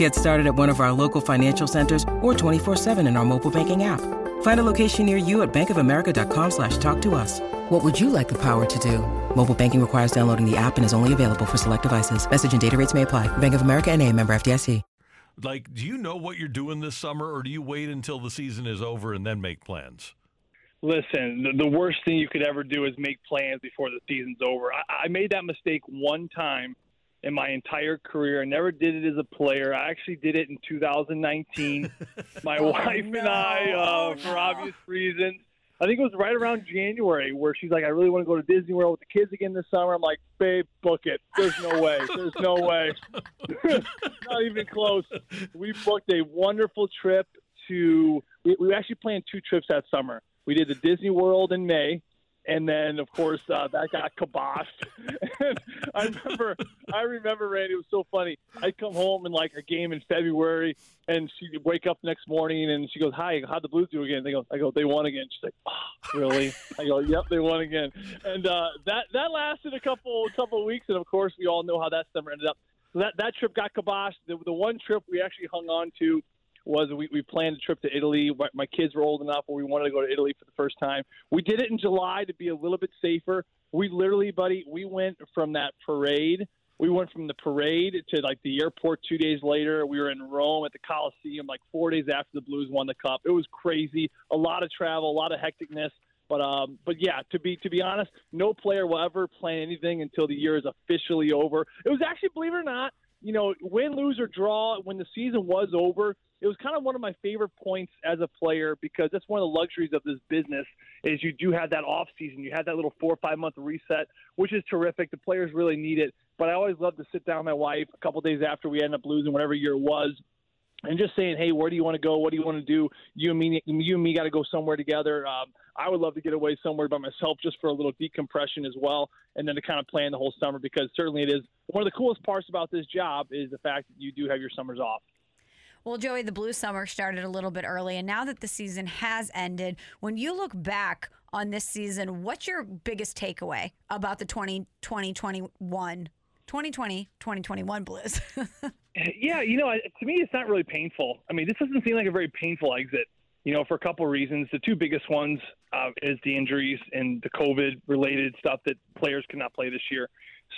Get started at one of our local financial centers or 24-7 in our mobile banking app. Find a location near you at bankofamerica.com slash talk to us. What would you like the power to do? Mobile banking requires downloading the app and is only available for select devices. Message and data rates may apply. Bank of America and a member FDIC. Like, do you know what you're doing this summer, or do you wait until the season is over and then make plans? Listen, the, the worst thing you could ever do is make plans before the season's over. I, I made that mistake one time in my entire career. I never did it as a player. I actually did it in 2019. my Oh, wife and I, uh, no. for obvious reasons, I think it was right around January where she's like, I really want to go to Disney World with the kids again this summer. I'm like, babe, book it. There's no way. There's no way. Not even close. We booked a wonderful trip to, we, we actually planned two trips that summer. We did the Disney World in May. And then, of course, uh, that got kiboshed. I remember, I remember, Randy. It was so funny. I'd come home in like a game in February, and she'd wake up next morning, and she goes, "Hi, how'd the Blues do again?" They go, "I go, they won again." She's like, oh, "Really?" I go, "Yep, they won again." And uh, that that lasted a couple couple of weeks, and of course, we all know how that summer ended up. So that that trip got kiboshed. The, the one trip we actually hung on to was we, we planned a trip to Italy. My, my kids were old enough where we wanted to go to Italy for the first time. We did it in July to be a little bit safer. We literally, buddy, we went from that parade. We went from the parade to like the airport two days later. We were in Rome at the Coliseum like four days after the Blues won the cup. It was crazy. A lot of travel, a lot of hecticness. But um, but yeah, to be to be honest, no player will ever plan anything until the year is officially over. It was actually, believe it or not, you know, win, lose or draw, when the season was over, it was kind of one of my favorite points as a player because that's one of the luxuries of this business is you do have that off season. You have that little four or five month reset, which is terrific. The players really need it. But I always love to sit down with my wife a couple days after we end up losing whatever year it was and just saying, hey, where do you want to go? What do you want to do? You and me, you and me got to go somewhere together. Um, I would love to get away somewhere by myself just for a little decompression as well, and then to kind of plan the whole summer because certainly it is one of the coolest parts about this job is the fact that you do have your summers off. Well, Joey, the Blue Summer started a little bit early, and now that the season has ended, when you look back on this season, what's your biggest takeaway about the 2020 21 2020 2021 Blues? Yeah, you know, to me, it's not really painful. I mean, this doesn't seem like a very painful exit. You know, for a couple of reasons. The two biggest ones uh, is the injuries and the COVID-related stuff that players cannot play this year.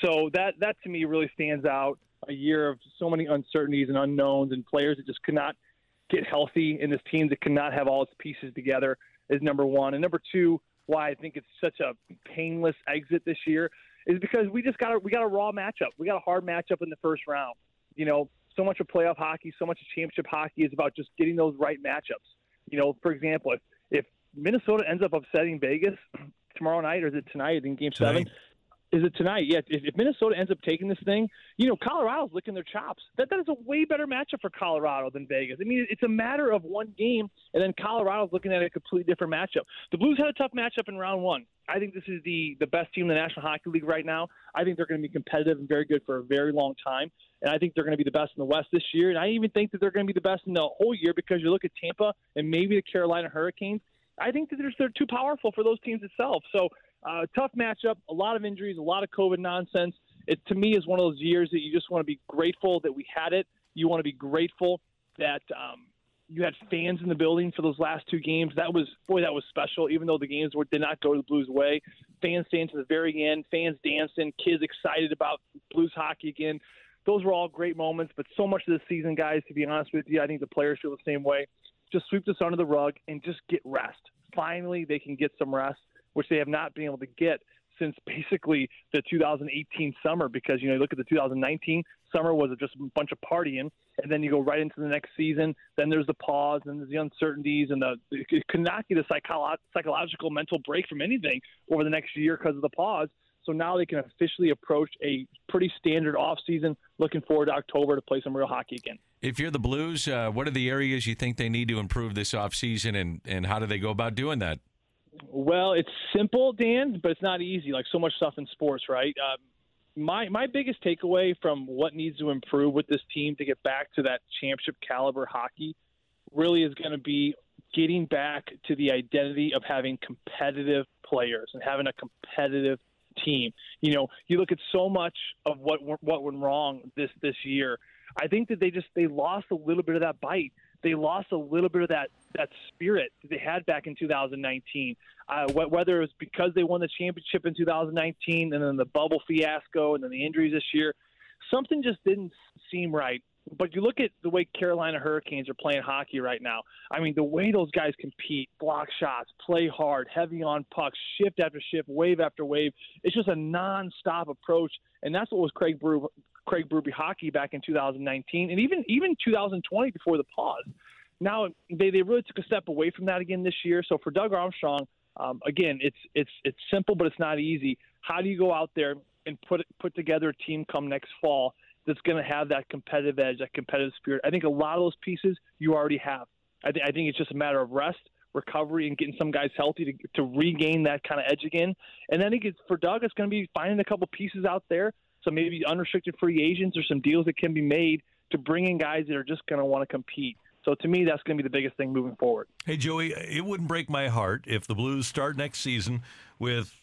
So that that to me really stands out. A year of so many uncertainties and unknowns, and players that just could not get healthy, and this team that cannot have all its pieces together is number one. And number two, why I think it's such a painless exit this year is because we just got a we got a raw matchup. We got a hard matchup in the first round you know, so much of playoff hockey, so much of championship hockey is about just getting those right matchups. You know, for example, if, if Minnesota ends up upsetting Vegas tomorrow night, or is it tonight in Game Tonight. Seven? Is it tonight? Yeah. If, Minnesota ends up taking this thing, you know, Colorado's licking their chops. That that is a way better matchup for Colorado than Vegas. I mean, it's a matter of one game, and then Colorado's looking at a completely different matchup. The Blues had a tough matchup in round one. I think this is the the best team in the National Hockey League right now. I think they're going to be competitive and very good for a very long time. And I think they're going to be the best in the West this year. And I even think that they're going to be the best in the whole year because you look at Tampa and maybe the Carolina Hurricanes. I think that they're, they're too powerful for those teams itself. So uh, tough matchup, a lot of injuries, a lot of COVID nonsense. It to me is one of those years that you just want to be grateful that we had it. You want to be grateful that um, you had fans in the building for those last two games. That was boy, that was special. Even though the games were, did not go the Blues' way, fans staying to the very end, fans dancing, kids excited about Blues hockey again. Those were all great moments. But so much of this season, guys, to be honest with you, I think the players feel the same way. Just sweep this under the rug and just get rest. Finally, they can get some rest, which they have not been able to get since basically the 2018 summer because you know you look at the 2019 summer was just a bunch of partying and then you go right into the next season then there's the pause and there's the uncertainties and the it could not get a psycholo- psychological mental break from anything over the next year because of the pause So now they can officially approach a pretty standard off season. Looking forward to October to play some real hockey again. If you're the Blues, uh, what are the areas you think they need to improve this offseason, and, and how do they go about doing that? Well, it's simple, Dan, but it's not easy. Like so much stuff in sports, right? Uh, my my biggest takeaway from what needs to improve with this team to get back to that championship caliber hockey really is going to be getting back to the identity of having competitive players and having a competitive team. You know, you look at so much of what what went wrong this this year. I think that they just they lost a little bit of that bite. They lost a little bit of that that spirit that they had back in 2019. Uh, whether it was because they won the championship in 2019 and then the bubble fiasco and then the injuries this year, something just didn't seem right but you look at the way Carolina Hurricanes are playing hockey right now. I mean, the way those guys compete, block shots, play hard, heavy on pucks, shift after shift, wave after wave. It's just a nonstop approach, and that's what was Craig Brew, Craig Berube hockey back in 2019, and even even 2020 before the pause. Now they they really took a step away from that again this year. So for Doug Armstrong, um, again, it's it's it's simple, but it's not easy. How do you go out there and put put together a team come next fall? That's going to have that competitive edge, that competitive spirit. I think a lot of those pieces you already have. I, th- I think it's just a matter of rest, recovery, and getting some guys healthy to, to regain that kind of edge again. And then I think it's, for Doug, it's going to be finding a couple pieces out there. So maybe unrestricted free agents or some deals that can be made to bring in guys that are just going to want to compete. So to me, that's going to be the biggest thing moving forward. Hey, Joey, it wouldn't break my heart if the Blues start next season with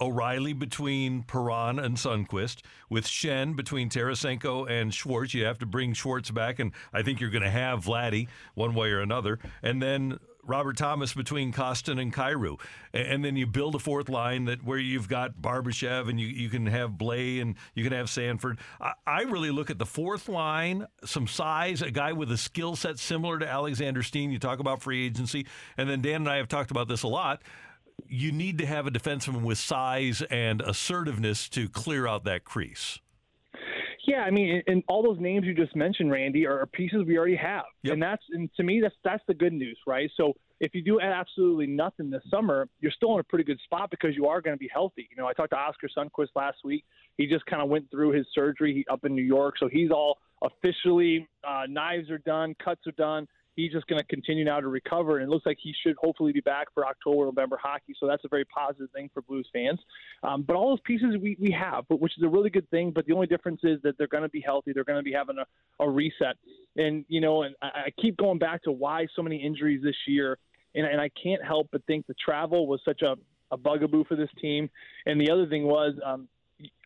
O'Reilly between Perron and Sundqvist, with Schenn between Tarasenko and Schwartz. You have to bring Schwartz back, and I think you're going to have Vladdy one way or another. And then Robert Thomas between Kostin and Kyrou. And then you build a fourth line that where you've got Barbashev and you, you can have Blais and you can have Sanford. I, I really look at the fourth line, some size, a guy with a skill set similar to Alexander Steen. You talk about free agency. And then Dan and I have talked about this a lot you need to have a defenseman with size and assertiveness to clear out that crease. Yeah, I mean, and all those names you just mentioned, Randy, are pieces we already have, yep. and that's and to me that's that's the good news, right? So if you do absolutely nothing this summer, you're still in a pretty good spot because you are going to be healthy. You know, I talked to Oskar Sundqvist last week. He just kind of went through his surgery up in New York, so he's all officially uh, knives are done, cuts are done he's just going to continue now to recover, and it looks like he should hopefully be back for October, November hockey. So that's a very positive thing for Blues fans. Um, but all those pieces we, we have, which is a really good thing. But the only difference is that they're going to be healthy. They're going to be having a, a reset. And you know, and I, I keep going back to why so many injuries this year, and, and I can't help but think the travel was such a a bugaboo for this team. And the other thing was, um,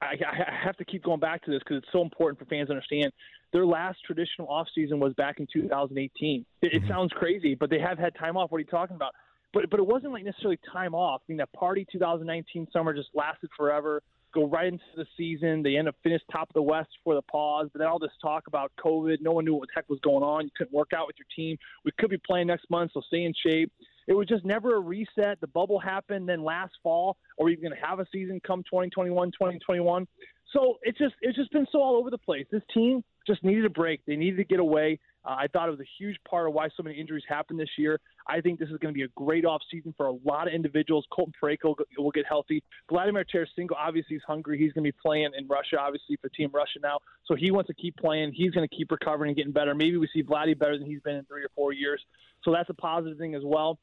I, I have to keep going back to this because it's so important for fans to understand. Their last traditional off season was back in 2018. It, mm-hmm. it sounds crazy, but they have had time off. What are you talking about? But but it wasn't like necessarily time off. I mean, that party 2019 summer just lasted forever. Go right into the season. They end up finished top of the West for the pause. But then all this talk about COVID. No one knew what the heck was going on. You couldn't work out with your team. We could be playing next month, so stay in shape. It was just never a reset. The bubble happened then last fall. Are we going to have a season come 2021, 2021? So it's just it's just been so all over the place. This team just needed a break. They needed to get away. Uh, I thought it was a huge part of why so many injuries happened this year. I think this is going to be a great offseason for a lot of individuals. Colton Parayko will get healthy. Vladimir Tarasenko, obviously, he's hungry. He's going to be playing in Russia, obviously, for Team Russia now. So he wants to keep playing. He's going to keep recovering and getting better. Maybe we see Vladdy better than he's been in three or four years. So that's a positive thing as well.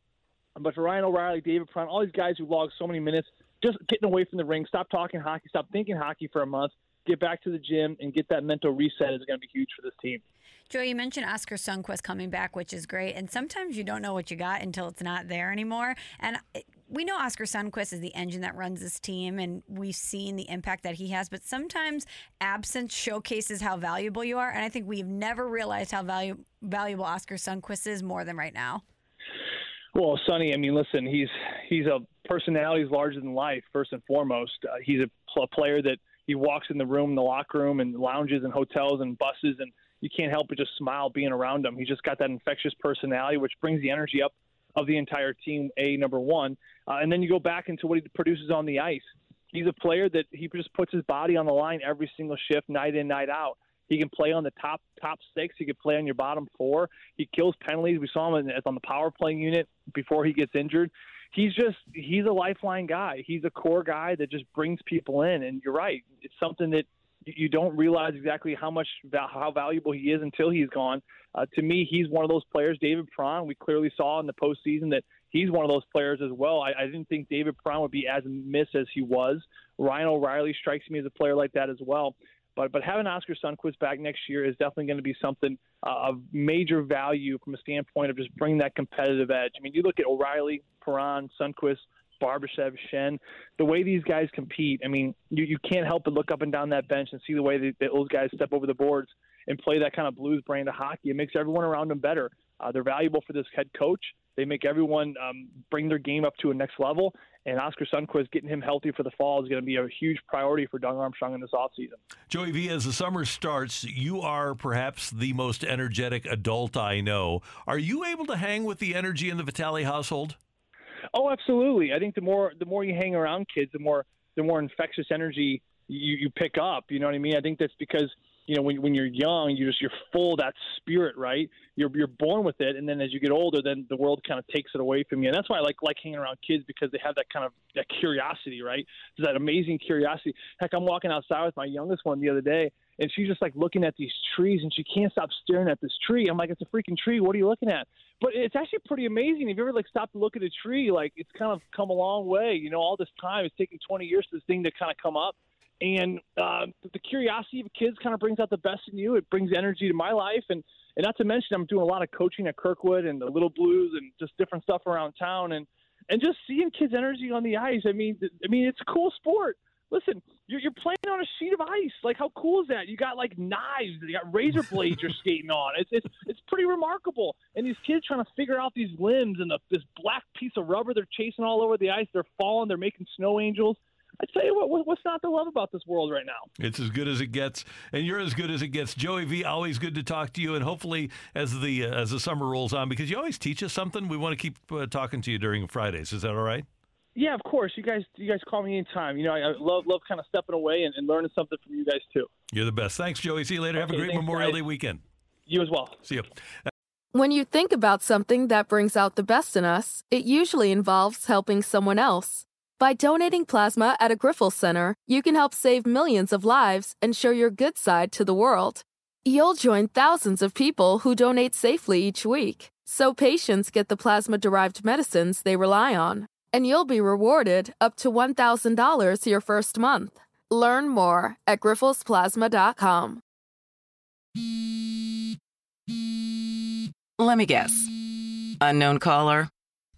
But for Ryan O'Reilly, David Perron, all these guys who logged so many minutes, just getting away from the ring, stop talking hockey, stop thinking hockey for a month, get back to the gym, and get that mental reset is going to be huge for this team. Joe, you mentioned Oskar Sundqvist coming back, which is great. And sometimes you don't know what you got until it's not there anymore. And we know Oskar Sundqvist is the engine that runs this team, and we've seen the impact that he has. But sometimes absence showcases how valuable you are. And I think we've never realized how valu- valuable Oskar Sundqvist is more than right now. Well, Sonny, I mean, listen, he's he's a personality he's larger than life. First and foremost, uh, he's a pl- player that he walks in the room, the locker room, and lounges and hotels and buses, and you can't help but just smile being around him. He's just got that infectious personality, which brings the energy up of the entire team. A number one, uh, and then you go back into what he produces on the ice. He's a player that he just puts his body on the line every single shift, night in, night out. He can play on the top top six. He can play on your bottom four. He kills penalties. We saw him in, on the power play unit before he gets injured. He's just he's a lifeline guy. He's a core guy that just brings people in. And you're right, it's something that you don't realize exactly how much how valuable he is until he's gone. Uh, to me, he's one of those players. David Perron, we clearly saw in the postseason that he's one of those players as well. I, I didn't think David Perron would be as missed as he was. Ryan O'Reilly strikes me as a player like that as well. But but having Oskar Sundqvist back next year is definitely going to be something uh, of major value from a standpoint of just bringing that competitive edge. I mean, you look at O'Reilly, Perron, Sundqvist, Barbashev, Schenn, the way these guys compete. I mean, you, you can't help but look up and down that bench and see the way that, that those guys step over the boards and play that kind of blues brand of hockey. It makes everyone around them better. Uh, they're valuable for this head coach. They make everyone um, bring their game up to a next level. And Oskar Sundqvist getting him healthy for the fall is going to be a huge priority for Doug Armstrong in this offseason. Joey V, as the summer starts, you are perhaps the most energetic adult I know. Are you able to hang with the energy in the Vitale household? Oh, absolutely. I think the more the more you hang around kids, the more the more infectious energy you, you pick up. You know what I mean? I think that's because – you know, when when you're young, you just you're full of that spirit, right? You're you're born with it, and then as you get older, then the world kind of takes it away from you. And that's why I like like hanging around kids because they have that kind of that curiosity, right? There's that amazing curiosity. Heck, I'm walking outside with my youngest one the other day, and she's just like looking at these trees, and she can't stop staring at this tree. I'm like, it's a freaking tree. What are you looking at? But it's actually pretty amazing. If you ever like stop to look at a tree, like it's kind of come a long way. You know, all this time it's taken 20 years for this thing to kind of come up and uh, the curiosity of kids kind of brings out the best in you. It brings energy to my life, and and not to mention I'm doing a lot of coaching at Kirkwood and the Little Blues and just different stuff around town, and and just seeing kids' energy on the ice. I mean, I mean it's a cool sport. Listen, you're, you're playing on a sheet of ice. Like, how cool is that? You got like knives, you got razor blades you're skating on. It's it's it's pretty remarkable. And these kids trying to figure out these limbs and the, this black piece of rubber they're chasing all over the ice. They're falling. They're making snow angels. I tell you what, what's not to love about this world right now? It's as good as it gets, and you're as good as it gets. Joey V, always good to talk to you, and hopefully as the uh, as the summer rolls on, because you always teach us something. We want to keep uh, talking to you during Fridays. Is that all right? Yeah, of course. You guys, you guys call me anytime. You know, I, I love love kind of stepping away and, and, learning something from you guys too. You're the best. Thanks, Joey. See you later. Okay, Have a great Memorial guys. Day weekend. You as well. See you. When you think about something that brings out the best in us, it usually involves helping someone else. By donating plasma at a Grifols Center, you can help save millions of lives and show your good side to the world. You'll join thousands of people who donate safely each week, so patients get the plasma derived medicines they rely on. And you'll be rewarded up to $1,000 your first month. Learn more at grifolsplasma.com. Let me guess. Unknown caller